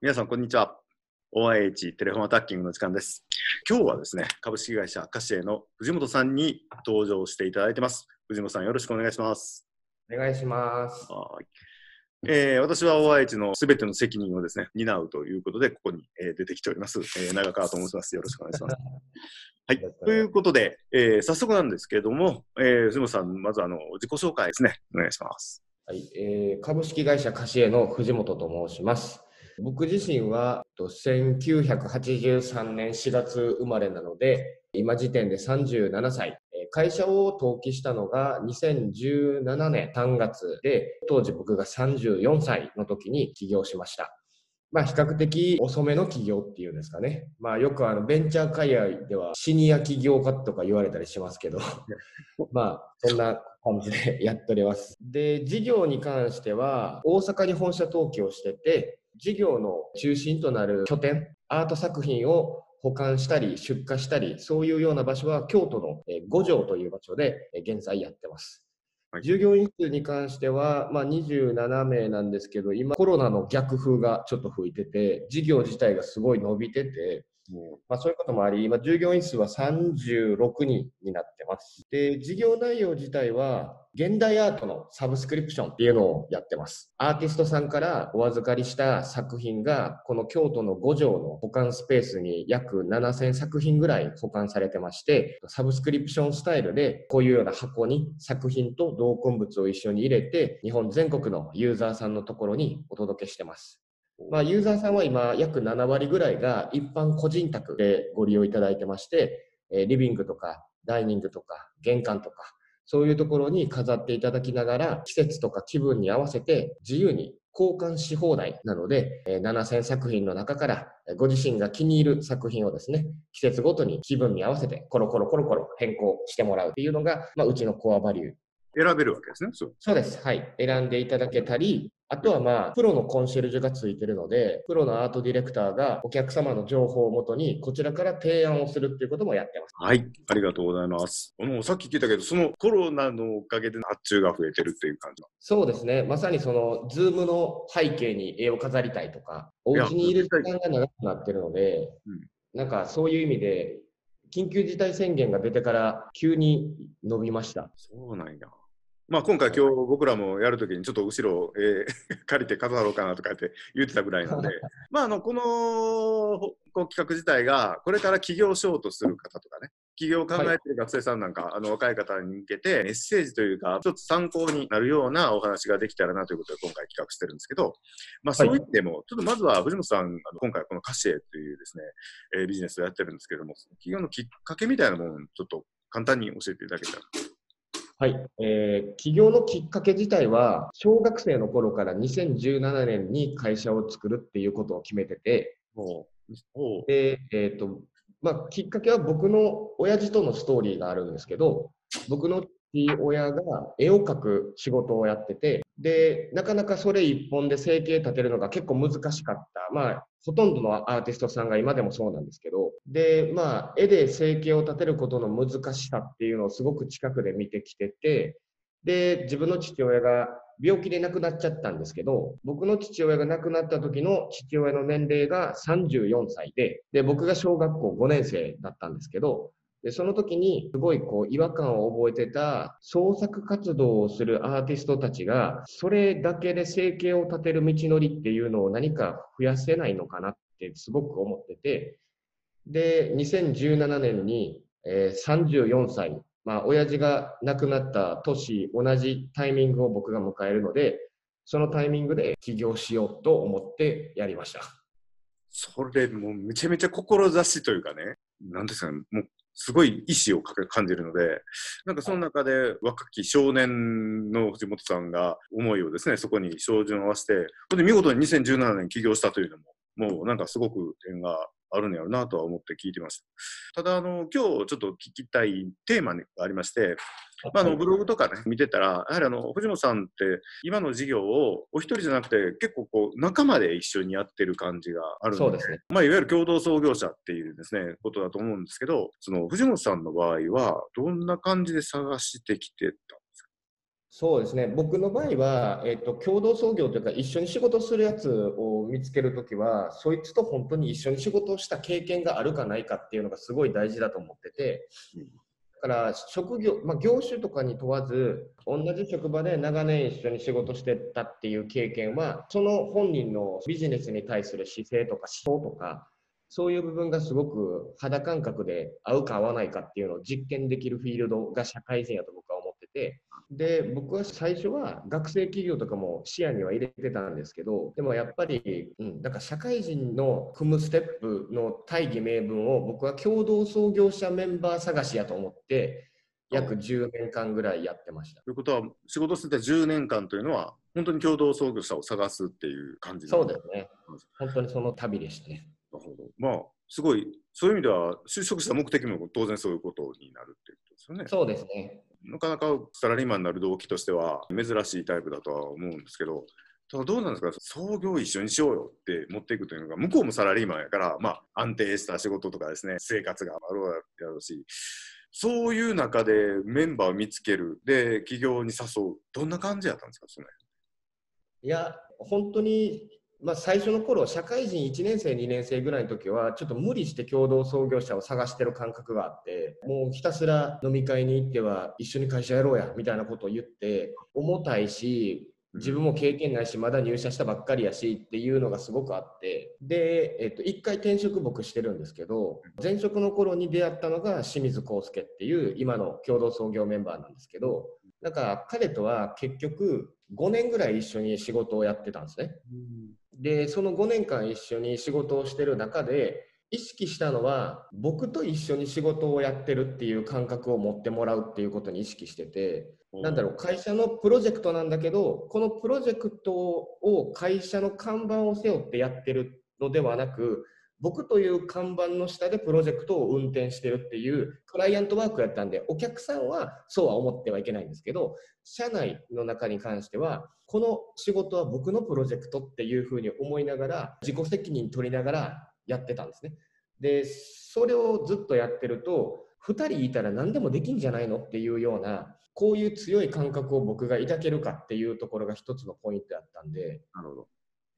皆さん、こんにちは。OIH テレフォンアタッキングの時間です。今日はですね、株式会社カシエの藤本さんに登場していただいてます。藤本さん、よろしくお願いします。お願いします。はいえー私は OIH のすべての責任をですね、担うということで、ここに、えー出てきております。えー長川と申します。よろしくお願いします。はい。ということで、えー早速なんですけれども、えー藤本さん、まずあの自己紹介ですね、お願いします。はい、えー株式会社カシエの藤本と申します。僕自身はと1983年4月生まれなので、今時点で37歳。えー会社を登記したのが2017年3月で、当時僕が34歳の時に起業しました。まあ比較的遅めの起業っていうんですかね。まあよくあのベンチャー界隈ではシニア起業家とか言われたりしますけど、まあそんな感じでやっております。で、事業に関しては大阪に本社登記をしてて、事業の中心となる拠点、アート作品を保管したり出荷したり、そういうような場所は京都のえー五条という場所でえー現在やってます。はい従業員数に関しては、まあ、27名なんですけど、今コロナの逆風がちょっと吹いてて、事業自体がすごい伸びてて、まあ、そういうこともあり、今、従業員数は36人になってます。で、事業内容自体は、現代アートのサブスクリプションっていうのをやってます。アーティストさんからお預かりした作品が、この京都の五条の保管スペースに約7000作品ぐらい保管されてまして、サブスクリプションスタイルで、こういうような箱に作品と同梱物を一緒に入れて、日本全国のユーザーさんのところにお届けしてます。まあ、ユーザーさんは今、約7割ぐらいが一般個人宅でご利用いただいてまして、えリビングとかダイニングとか玄関とか、そういうところに飾っていただきながら、季節とか気分に合わせて自由に交換し放題なので、え7000作品の中から、ご自身が気に入る作品をですね、季節ごとに気分に合わせてコロコロコロコロ変更してもらうっていうのが、まあ、うちのコアバリュー選べるわけですね。そうそうです。はい。選んでいただけたり、あとはまあ、プロのコンシェルジュがついてるので、プロのアートディレクターがお客様の情報をもとに、こちらから提案をするっていうこともやってます。はい、ありがとうございます。あのさっき聞いたけど、そのコロナのおかげで発注が増えてるっていう感じ。そうですね。まさにその、ズームの背景に絵を飾りたいとか、お家にいる時間が長くなってるのでうん、なんかそういう意味で、緊急事態宣言が出てから急に伸びました。そうなんや。まあ今回今日僕らもやるときにちょっと後ろ、えー借りて飾ろうかなとかって言ってたぐらいなんで、まああのこのこう企画自体がこれから起業しようとする方とかね、起業を考えている学生さんなんか、あの若い方に向けてメッセージというか、一つ参考になるようなお話ができたらなということで今回企画してるんですけど、まあそう言っても、ちょっとまずは藤本さん、あの今回このカシエというですね、えービジネスをやってるんですけども、起業のきっかけみたいなものをちょっと簡単に教えていただけたら。はい、えー起業のきっかけ自体は、小学生の頃から2017年に会社を作るっていうことを決めてて、で、えーとまあ、きっかけは僕の親父とのストーリーがあるんですけど、僕の父親が絵を描く仕事をやってて、で、なかなかそれ一本で生計立てるのが結構難しかった。まあ、ほとんどのアーティストさんが今でもそうなんですけど、で、まあ、絵で生計を立てることの難しさっていうのをすごく近くで見てきてて、で、自分の父親が病気で亡くなっちゃったんですけど、僕の父親が亡くなった時の父親の年齢が34歳で、で、僕が小学校5年生だったんですけど、で、その時にすごいこう違和感を覚えてた創作活動をするアーティストたちが、それだけで生計を立てる道のりっていうのを何か増やせないのかなってすごく思ってて、で、2017年に、えー34歳、まあ、親父が亡くなった年、同じタイミングを僕が迎えるので、そのタイミングで起業しようと思ってやりました。それ、もうめちゃめちゃ志というかね、なんですかね、もうすごい意志を感じるので、なんかその中で若き少年の藤本さんが思いをですね、そこに照準を合わせて、ほんで見事に2017年起業したというのも、もうなんかすごく点があるんやろうなとは思って聞いてました。ただ、あの、今日ちょっと聞きたいテーマがありまして、まあ、あのブログとかね、見てたら、やはりあの藤本さんって、今の事業をお一人じゃなくて、結構こう、仲間で一緒にやってる感じがあるので、そうですね。まあ、いわゆる共同創業者っていうですね、ことだと思うんですけど、その藤本さんの場合は、どんな感じで探してきてた？そうですね。僕の場合は、えーと、共同創業というか一緒に仕事するやつを見つけるときはそいつと本当に一緒に仕事をした経験があるかないかっていうのがすごい大事だと思ってて、だから職業、まあ、業種とかに問わず同じ職場で長年一緒に仕事してたっていう経験はその本人のビジネスに対する姿勢とか思想とかそういう部分がすごく肌感覚で合うか合わないかっていうのを実験できるフィールドが社会人やと僕は思っててで僕は最初は学生企業とかも視野には入れてたんですけどでもやっぱり、うん、なんか社会人の組むステップの大義名分を僕は共同創業者メンバー探しやと思って約10年間ぐらいやってました。ということは仕事してた10年間というのは本当に共同創業者を探すっていう感じそうですね。本当にその旅でしたね。なるほど。まあすごいそういう意味では就職した目的も当然そういうことになるっていうことですよね。そうですね。なかなかサラリーマンになる動機としては珍しいタイプだとは思うんですけど、ただどうなんですか、創業一緒にしようよって持っていくというのが、向こうもサラリーマンやから、まあ、安定した仕事とかですね、生活があるやろうし、そういう中でメンバーを見つける、で、企業に誘う、どんな感じやったんですか、その辺いや、本当にまあ、最初の頃社会人1年生2年生ぐらいの時はちょっと無理して共同創業者を探してる感覚があってもうひたすら飲み会に行っては一緒に会社やろうやみたいなことを言って重たいし自分も経験ないしまだ入社したばっかりやしっていうのがすごくあってで、えっと、1回転職僕してるんですけど前職の頃に出会ったのが清水康介っていう今の共同創業メンバーなんですけどなんか彼とは結局5年ぐらい一緒に仕事をやってたんですね。でその5年間一緒に仕事をしてる中で意識したのは僕と一緒に仕事をやってるっていう感覚を持ってもらうっていうことに意識してて、なんだろう会社のプロジェクトなんだけどこのプロジェクトを会社の看板を背負ってやってるのではなく僕という看板の下でプロジェクトを運転してるっていうクライアントワークやったんでお客さんはそうは思ってはいけないんですけど社内の中に関してはこの仕事は僕のプロジェクトっていうふうに思いながら自己責任取りながらやってたんですね。でそれをずっとやってると2人いたら何でもできんじゃないのっていうようなこういう強い感覚を僕が抱けるかっていうところが一つのポイントだったんで。なるほど。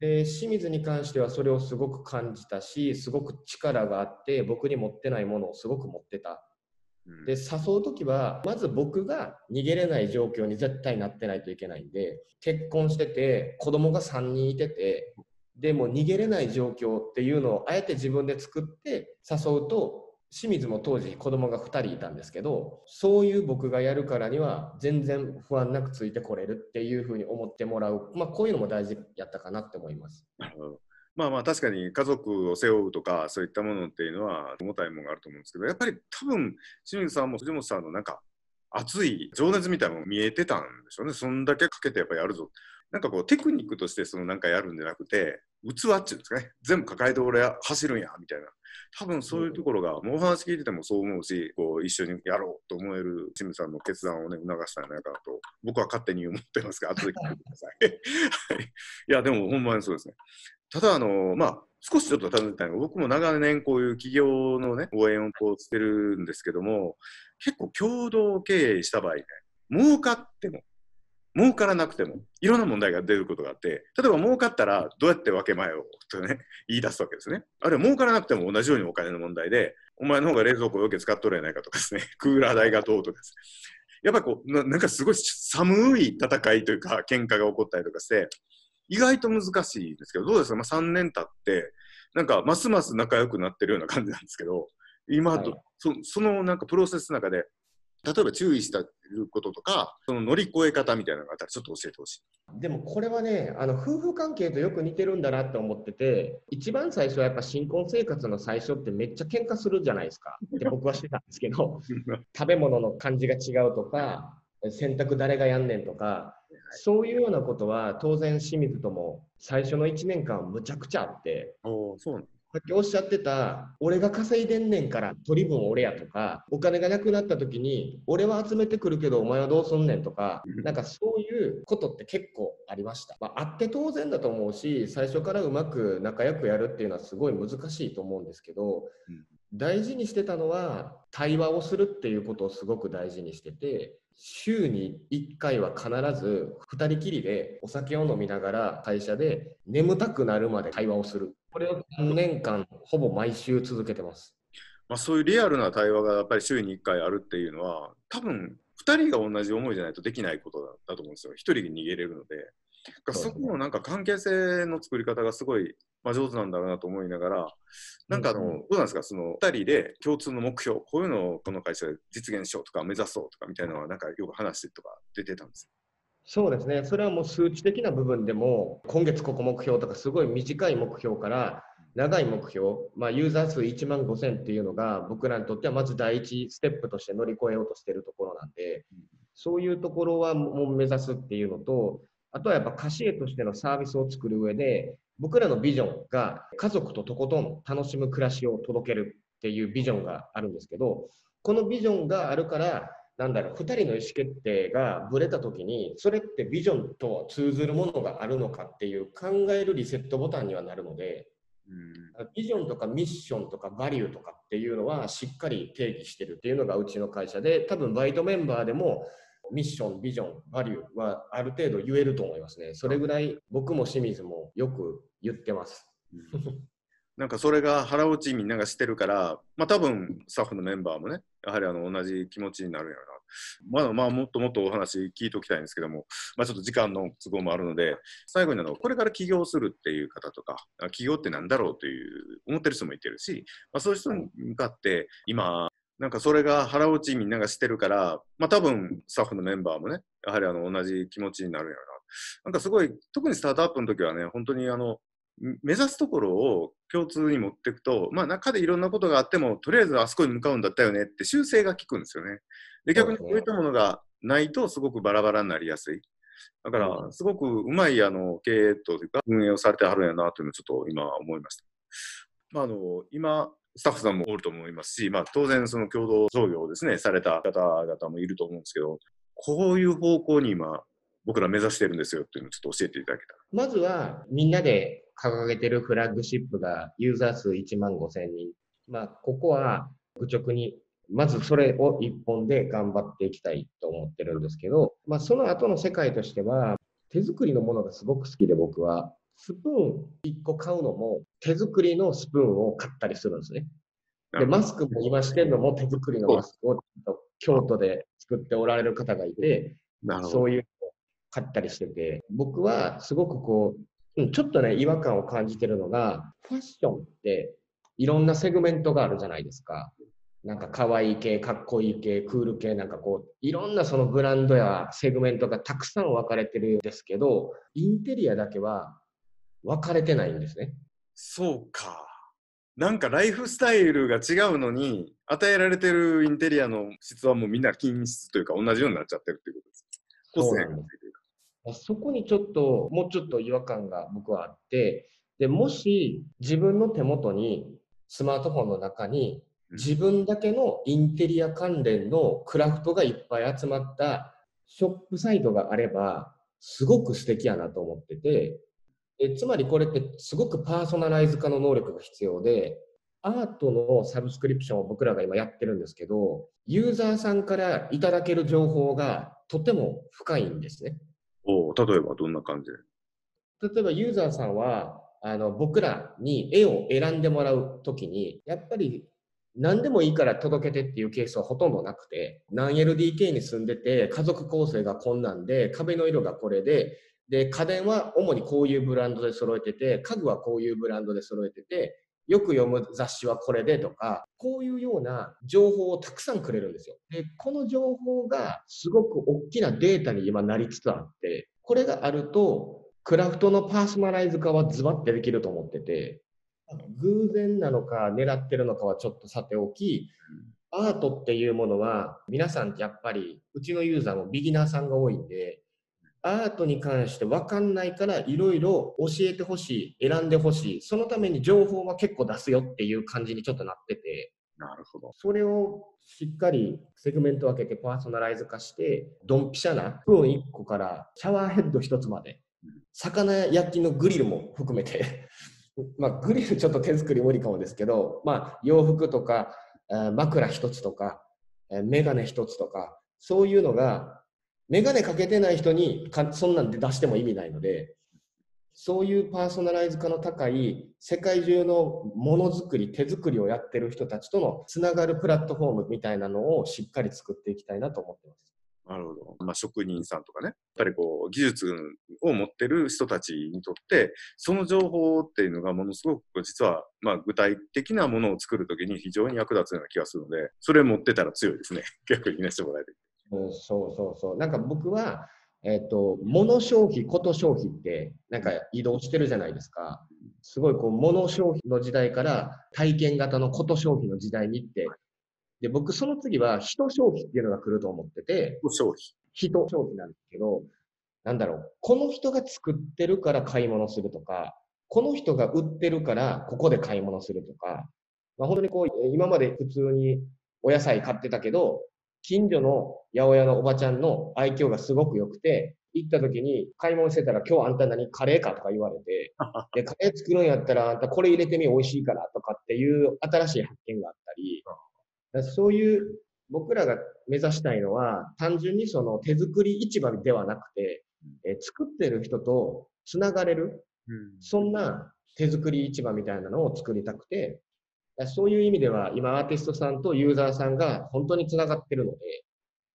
で清水に関してはそれをすごく感じたしすごく力があって僕に持ってないものをすごく持ってた。で誘う時はまず僕が逃げれない状況に絶対なってないといけないんで結婚してて子供が3人いててでも逃げれない状況っていうのをあえて自分で作って誘うと清水も当時子供が2人いたんですけどそういう僕がやるからには全然不安なくついてこれるっていうふうに思ってもらう、まあ、こういうのも大事やったかなって思います。まあまあ確かに家族を背負うとかそういったものっていうのは重たいものがあると思うんですけどやっぱり多分清水さんも藤本さんのなんか熱い情熱みたいなのも見えてたんでしょうね。そんだけかけてやっぱやるぞ。なんかこうテクニックとしてそのなんかやるんじゃなくて器っていうんですかね。全部抱えて俺走るんやみたいな。多分そういうところが、もうお話聞いててもそう思うし、こう一緒にやろうと思える清水さんの決断をね、促したんじゃないかなと、僕は勝手に思ってますが、後で聞いてください。いや、でもほんまにそうですね。ただ、あの、まあ、少しちょっと尋ねたいのが、僕も長年こういう企業のね、応援をこうしてるんですけども、結構共同経営した場合ね、儲かっても儲からなくてもいろんな問題が出ることがあって例えば儲かったらどうやって分け前をとね 言い出すわけですね。あるいは儲からなくても同じようにお金の問題でお前の方が冷蔵庫をよく使っとるやないかとかですね。クーラー代がどうとかです。ねやっぱこうななんかすごい寒い戦いというか喧嘩が起こったりとかして意外と難しいですけどどうですか、まあ、3年経ってなんかますます仲良くなってるような感じなんですけど今、はい、そそのなんかプロセスの中で例えば注意したることとか、その乗り越え方みたいなのがあったら、ちょっと教えてほしい。でもこれはね、あの夫婦関係とよく似てるんだなって思ってて、一番最初はやっぱ新婚生活の最初ってめっちゃ喧嘩するじゃないですか。って僕はしてたんですけど、食べ物の感じが違うとか、洗濯誰がやんねんとか、そういうようなことは当然清水とも最初の1年間むちゃくちゃあって。おそうなんさっきおっしゃってた、俺が稼いでんねんから取り分俺やとか、お金がなくなった時に、俺は集めてくるけどお前はどうすんねんとか、なんかそういうことって結構ありました。まあ、あって当然だと思うし、最初からうまく仲良くやるっていうのはすごい難しいと思うんですけど、大事にしてたのは対話をするっていうことをすごく大事にしてて週に1回は必ず2人きりでお酒を飲みながら会社で眠たくなるまで会話をするこれを3年間ほぼ毎週続けてます。まあ、そういうリアルな対話がやっぱり週に1回あるっていうのは多分2人が同じ思いじゃないとできないことだと思うんですよ。1人で逃げれるので。そこのなんか関係性の作り方がすごい、まあ、上手なんだろうなと思いながら、なんかあの、どうなんですか、その2人で共通の目標、こういうのをこの会社で実現しようとか目指そうとかみたいなのは、なんかよく話とか出てたんですそうですね、それはもう数値的な部分でも、今月ここ目標とか、すごい短い目標から、長い目標、まあ、ユーザー数1万5000っていうのが、僕らにとってはまず第一ステップとして乗り越えようとしているところなんで、そういうところはもう目指すっていうのと、あとはやっぱ貸し絵としてのサービスを作る上で、僕らのビジョンが家族ととことん楽しむ暮らしを届けるっていうビジョンがあるんですけど、このビジョンがあるから、なんだろう、2人の意思決定がぶれた時に、それってビジョンと通ずるものがあるのかっていう考えるリセットボタンにはなるので、うん、ビジョンとかミッションとかバリューとかっていうのはしっかり定義してるっていうのがうちの会社で、多分バイトメンバーでもミッション、ビジョン、バリューはある程度言えると思いますね。それぐらい僕も清水もよく言ってます。なんかそれが腹落ちみんながしてるから、まあ多分スタッフのメンバーもね、やはりあの同じ気持ちになるんやろな。まだまあもっともっとお話聞いておきたいんですけども、まあ、ちょっと時間の都合もあるので、最後にあのこれから起業するっていう方とか、起業ってなんだろうという思ってる人もいてるし、まあ、そういう人に向かって今、なんかそれが腹落ちみんながしてるから、まあ多分スタッフのメンバーもね、やはりあの同じ気持ちになるんやろな。なんかすごい、特にスタートアップの時はね、本当にあの、目指すところを共通に持っていくと、まあ中でいろんなことがあっても、とりあえずあそこに向かうんだったよねって修正が効くんですよね。で、逆にこういったものがないとすごくバラバラになりやすい。だから、すごくうまいあの経営というか、運営をされてはるんやなというのをちょっと今思いました。まあ、あの今、スタッフさんもおると思いますし、まあ、当然その共同創業をですね、された方々もいると思うんですけど、こういう方向に今、僕ら目指してるんですよっていうのをちょっと教えていただけたら。まずは、みんなで掲げてるフラッグシップがユーザー数1万5千人。まあ、ここは愚直に、まずそれを一本で頑張っていきたいと思ってるんですけど、まあ、その後の世界としては、手作りのものがすごく好きで僕は、スプーン1個買うのも手作りのスプーンを買ったりするんですね。で、マスクも今してるのも手作りのマスクを京都で作っておられる方がいて、そういうのを買ったりしてて、僕はすごくこう、ちょっとね、違和感を感じてるのが、ファッションっていろんなセグメントがあるじゃないですか。なんか可愛い系、かっこいい系、クール系、なんかこう、いろんなそのブランドやセグメントがたくさん分かれてるんですけど、インテリアだけは分かれてないんですね。そうか。なんかライフスタイルが違うのに、与えられてるインテリアの質はもうみんな均質というか同じようになっちゃってるっていうことです。個性がついて。そこにちょっと、もうちょっと違和感が僕はあって、で、もし自分の手元にスマートフォンの中に自分だけのインテリア関連のクラフトがいっぱい集まったショップサイトがあれば、すごく素敵やなと思ってて、えつまりこれってすごくパーソナライズ化の能力が必要で、アートのサブスクリプションを僕らが今やってるんですけど、ユーザーさんからいただける情報がとても深いんですね。お例えばどんな感じ？で例えばユーザーさんはあの僕らに絵を選んでもらうときに、やっぱり何でもいいから届けてっていうケースはほとんどなくて、何 LDK に住んでて、家族構成がこんなんで、壁の色がこれで、で、家電は主にこういうブランドで揃えてて、家具はこういうブランドで揃えてて、よく読む雑誌はこれでとか、こういうような情報をたくさんくれるんですよ。で、この情報がすごく大きなデータに今なりつつあって、これがあると、クラフトのパーソナライズ化はズバッてできると思ってて、偶然なのか狙ってるのかはちょっとさておき、アートっていうものは皆さんってやっぱりうちのユーザーもビギナーさんが多いんでアートに関して分かんないからいろいろ教えてほしい、選んでほしい、そのために情報は結構出すよっていう感じにちょっとなってて、なるほど。それをしっかりセグメント分けてパーソナライズ化して、ドンピシャなプーン1個からシャワーヘッド1つまで、魚焼きのグリルも含めて。まあ、グリルちょっと手作り無理かもですけど、まあ、洋服とか、えー、枕一つとか、えー、メガネ一つとか、そういうのが、メガネかけてない人にかそんなんで出しても意味ないので、そういうパーソナライズ化の高い世界中のものづくり、手作りをやってる人たちとのつながるプラットフォームみたいなのをしっかり作っていきたいなと思ってます。なるほど。まあ、職人さんとかね、やっぱりこう、技術を持ってる人たちにとって、その情報っていうのがものすごく実は、まあ、具体的なものを作るときに非常に役立つような気がするので、それ持ってたら強いですね。逆にね、してもらえる。うん、そうそうそう。なんか僕は、えっ、ー、と、物消費、こと消費って、なんか移動してるじゃないですか。すごいこう、物消費の時代から体験型のこと消費の時代に行って、で、僕その次は人消費っていうのが来ると思ってて、人消費。人消費なんですけど、なんだろう、この人が作ってるから買い物するとか、この人が売ってるからここで買い物するとか、まあ、本当にこう、今まで普通にお野菜買ってたけど、近所の八百屋のおばちゃんの愛嬌がすごく良くて、行った時に買い物してたら今日あんた何カレーか？とか言われて、で、カレー作るんやったらあんたこれ入れてみ美味しいからとかっていう新しい発見があったり、そういう僕らが目指したいのは、単純にその手作り市場ではなくて、え作ってる人とつながれる、うん、そんな手作り市場みたいなのを作りたくて、そういう意味では今アーティストさんとユーザーさんが本当につながってるので、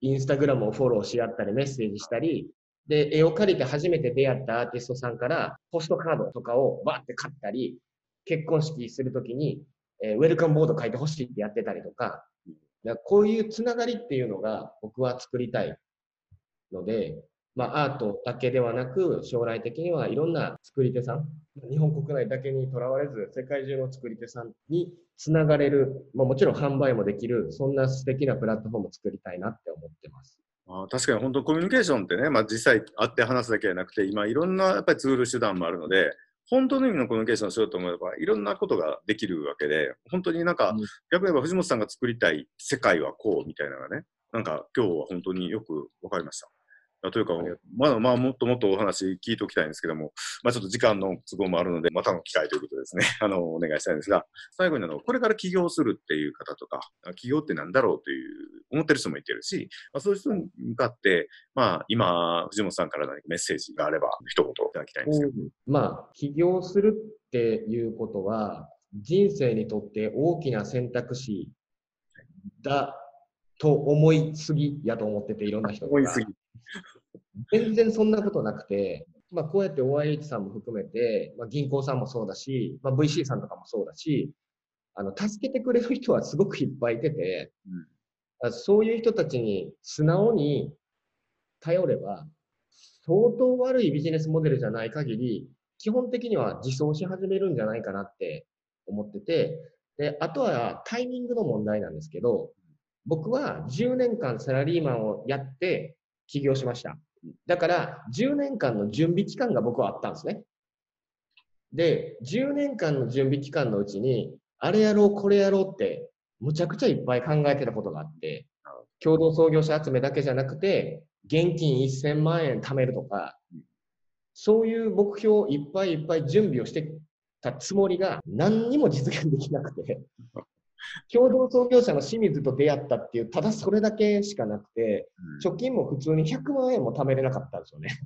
インスタグラムをフォローし合ったりメッセージしたり、で、絵を借りて初めて出会ったアーティストさんからポストカードとかをバーって買ったり、結婚式するときにえ、ウェルカムボード書いてほしいってやってたりとか、かこういうつながりっていうのが僕は作りたいので、まあ、アートだけではなく、将来的にはいろんな作り手さん、日本国内だけにとらわれず、世界中の作り手さんにつながれる、まあ、もちろん販売もできる、そんな素敵なプラットフォームを作りたいなって思ってます。あ確かに本当コミュニケーションってね、まあ、実際会って話すだけじゃなくて、今いろんなやっぱりツール手段もあるので、本当の意味のコミュニケーションをしようと思えば、いろんなことができるわけで、本当になんか、うん、逆に言えば藤本さんが作りたい世界はこうみたいなのがね、なんか今日は本当によく分かりました。というか、まだまあもっともっとお話聞いておきたいんですけども、まあちょっと時間の都合もあるので、またの機会ということですね、あの、お願いしたいんですが、最後にあの、これから起業するっていう方とか、起業って何だろうという、思ってる人もいてるし、まあ、そういう人に向かって、まあ今、藤本さんから何かメッセージがあれば、一言いただきたいんですけど。まあ、起業するっていうことは、人生にとって大きな選択肢だと思いすぎやと思ってて、いろんな人が。思いすぎ。全然そんなことなくて、まあ、こうやって OIH さんも含めて、まあ、銀行さんもそうだし、まあ、VC さんとかもそうだし、あの、助けてくれる人はすごくいっぱいいてて、うん、そういう人たちに素直に頼れば、相当悪いビジネスモデルじゃない限り、基本的には自走し始めるんじゃないかなって思ってて、で、あとはタイミングの問題なんですけど、僕は10年間サラリーマンをやって起業しました。だから、10年間の準備期間が僕はあったんですね。で、10年間の準備期間のうちに、あれやろう、これやろうって、むちゃくちゃいっぱい考えてたことがあって、共同創業者集めだけじゃなくて、現金1000万円貯めるとか、そういう目標をいっぱいいっぱい準備をしてたつもりが、何にも実現できなくて、共同創業者の清水と出会ったっていう、ただそれだけしかなくて、貯金も普通に100万円も貯めれなかったんですよね。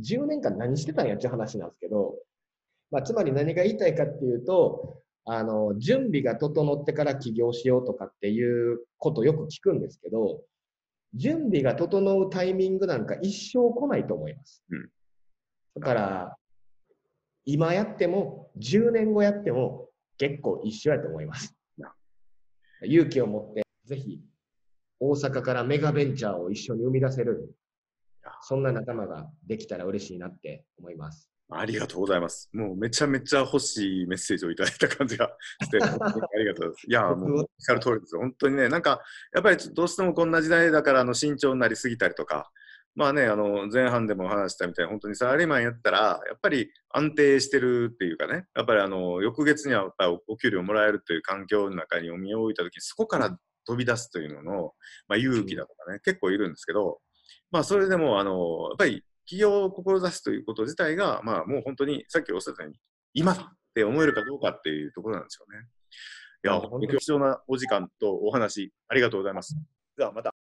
10年間何してたんやっていう話なんですけど、まあ、つまり何が言いたいかっていうと、あの、準備が整ってから起業しようとかっていうことをよく聞くんですけど、準備が整うタイミングなんか一生来ないと思います。うん、だから、今やっても、10年後やっても結構一緒やと思います。勇気を持って、ぜひ、大阪からメガベンチャーを一緒に生み出せる、そんな仲間ができたら嬉しいなって思います。ありがとうございます。もうめちゃめちゃ欲しいメッセージをいただいた感じがして、本当にありがとうございます。いや、もうおっしゃる通りです。本当にね、なんか、やっぱりどうしてもこんな時代だからあの慎重になりすぎたりとか、まあね、あの前半でも話したみたいに、本当にサラリーマンやったら、やっぱり安定してるっていうかね、やっぱりあの翌月にはやっぱりお給料もらえるという環境の中に身を置いたときに、そこから飛び出すというのの、まあ、勇気だとかね、結構いるんですけど、まあ、それでも、あのやっぱり起業を志すということ自体が、まあ、もう本当にさっきおっしゃったように、今って思えるかどうかっていうところなんですよね。いや、本当に貴重なお時間とお話、ありがとうございます。ではまた。